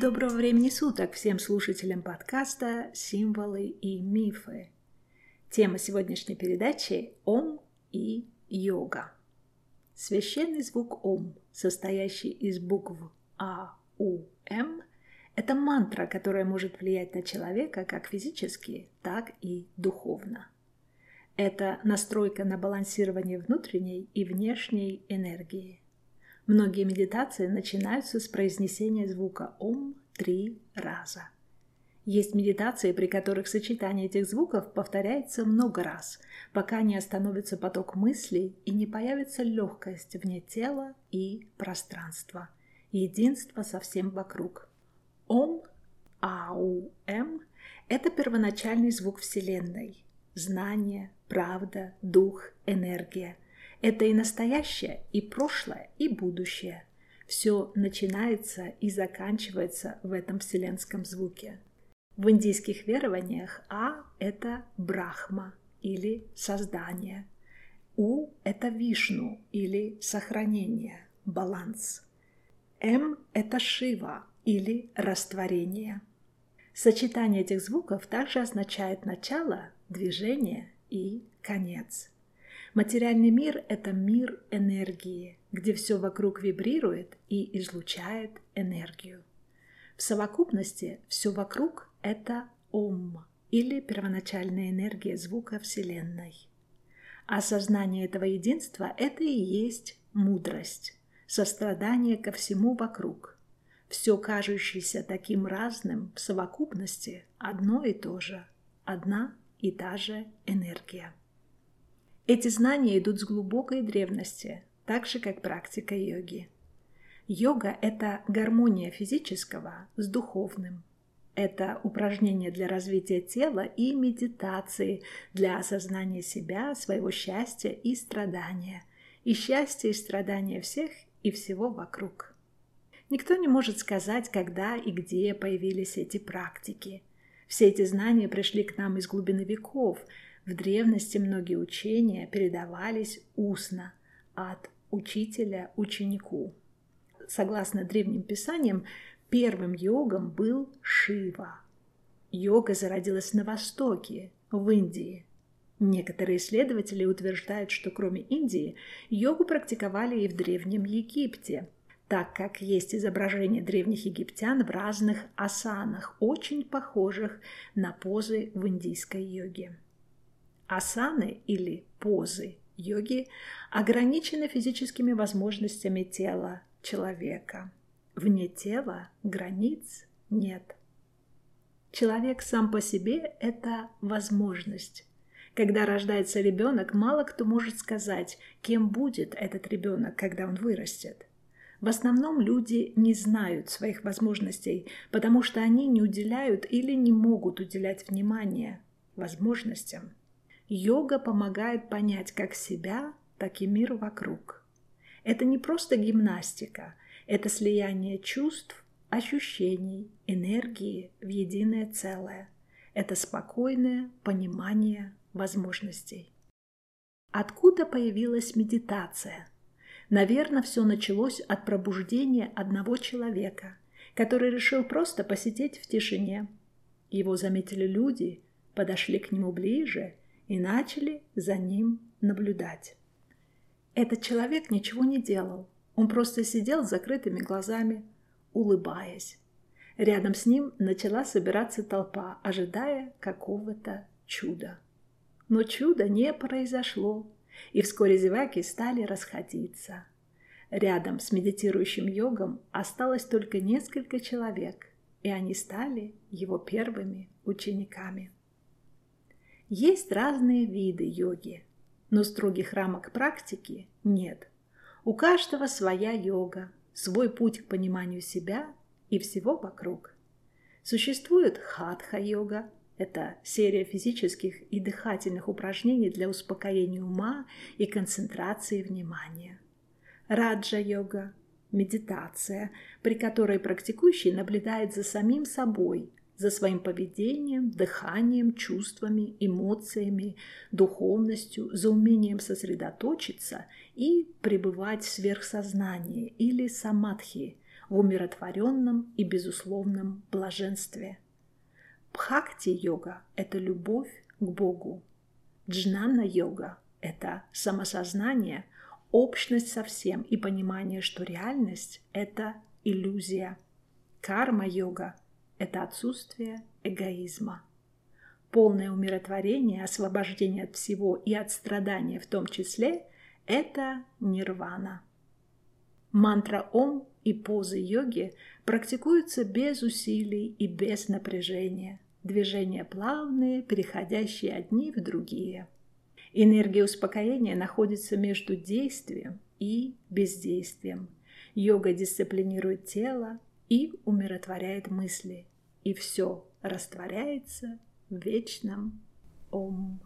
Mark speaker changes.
Speaker 1: Доброго времени суток всем слушателям подкаста «Символы и мифы». Тема сегодняшней передачи – Ом и йога. Священный звук Ом, состоящий из букв А, У, М, это мантра, которая может влиять на человека как физически, так и духовно. Это настройка на балансирование внутренней и внешней энергии – Многие медитации начинаются с произнесения звука «Ом» три раза. Есть медитации, при которых сочетание этих звуков повторяется много раз, пока не остановится поток мыслей и не появится легкость вне тела и пространства, единство со всем вокруг. Ом, Ау, М – это первоначальный звук Вселенной, знание, правда, дух, энергия – это и настоящее, и прошлое, и будущее. Все начинается и заканчивается в этом вселенском звуке. В индийских верованиях А – это Брахма или создание. У – это Вишну или сохранение, баланс. М – это Шива или растворение. Сочетание этих звуков также означает начало, движение и конец. Материальный мир – это мир энергии, где все вокруг вибрирует и излучает энергию. В совокупности все вокруг – это Ом или первоначальная энергия звука Вселенной. Осознание этого единства – это и есть мудрость, сострадание ко всему вокруг. Все кажущееся таким разным в совокупности одно и то же, одна и та же энергия. Эти знания идут с глубокой древности, так же как практика йоги. Йога – это гармония физического с духовным. Это упражнение для развития тела и медитации для осознания себя, своего счастья и страдания, и счастья и страдания всех и всего вокруг. Никто не может сказать, когда и где появились эти практики. Все эти знания пришли к нам из глубины веков – в древности многие учения передавались устно от учителя ученику. Согласно древним писаниям, первым йогом был Шива. Йога зародилась на Востоке, в Индии. Некоторые исследователи утверждают, что кроме Индии йогу практиковали и в Древнем Египте, так как есть изображения древних египтян в разных асанах, очень похожих на позы в индийской йоге. Асаны или позы йоги ограничены физическими возможностями тела человека. Вне тела границ нет. Человек сам по себе – это возможность. Когда рождается ребенок, мало кто может сказать, кем будет этот ребенок, когда он вырастет. В основном люди не знают своих возможностей, потому что они не уделяют или не могут уделять внимание возможностям. Йога помогает понять как себя, так и мир вокруг. Это не просто гимнастика, это слияние чувств, ощущений, энергии в единое целое. Это спокойное понимание возможностей. Откуда появилась медитация? Наверное, все началось от пробуждения одного человека, который решил просто посидеть в тишине. Его заметили люди, подошли к нему ближе и начали за ним наблюдать. Этот человек ничего не делал, он просто сидел с закрытыми глазами, улыбаясь. Рядом с ним начала собираться толпа, ожидая какого-то чуда. Но чуда не произошло, и вскоре зеваки стали расходиться. Рядом с медитирующим йогом осталось только несколько человек, и они стали его первыми учениками. Есть разные виды йоги, но строгих рамок практики нет. У каждого своя йога, свой путь к пониманию себя и всего вокруг. Существует хатха-йога, это серия физических и дыхательных упражнений для успокоения ума и концентрации внимания. Раджа-йога медитация, при которой практикующий наблюдает за самим собой, за своим поведением, дыханием, чувствами, эмоциями, духовностью, за умением сосредоточиться и пребывать в сверхсознании или самадхи, в умиротворенном и безусловном блаженстве. Бхакти-йога – это любовь к Богу. Джнана-йога – это самосознание, общность со всем и понимание, что реальность – это иллюзия. Карма-йога – это отсутствие эгоизма. Полное умиротворение, освобождение от всего и от страдания в том числе – это нирвана. Мантра Ом и позы йоги практикуются без усилий и без напряжения. Движения плавные, переходящие одни в другие. Энергия успокоения находится между действием и бездействием. Йога дисциплинирует тело и умиротворяет мысли. И все растворяется в вечном Ом.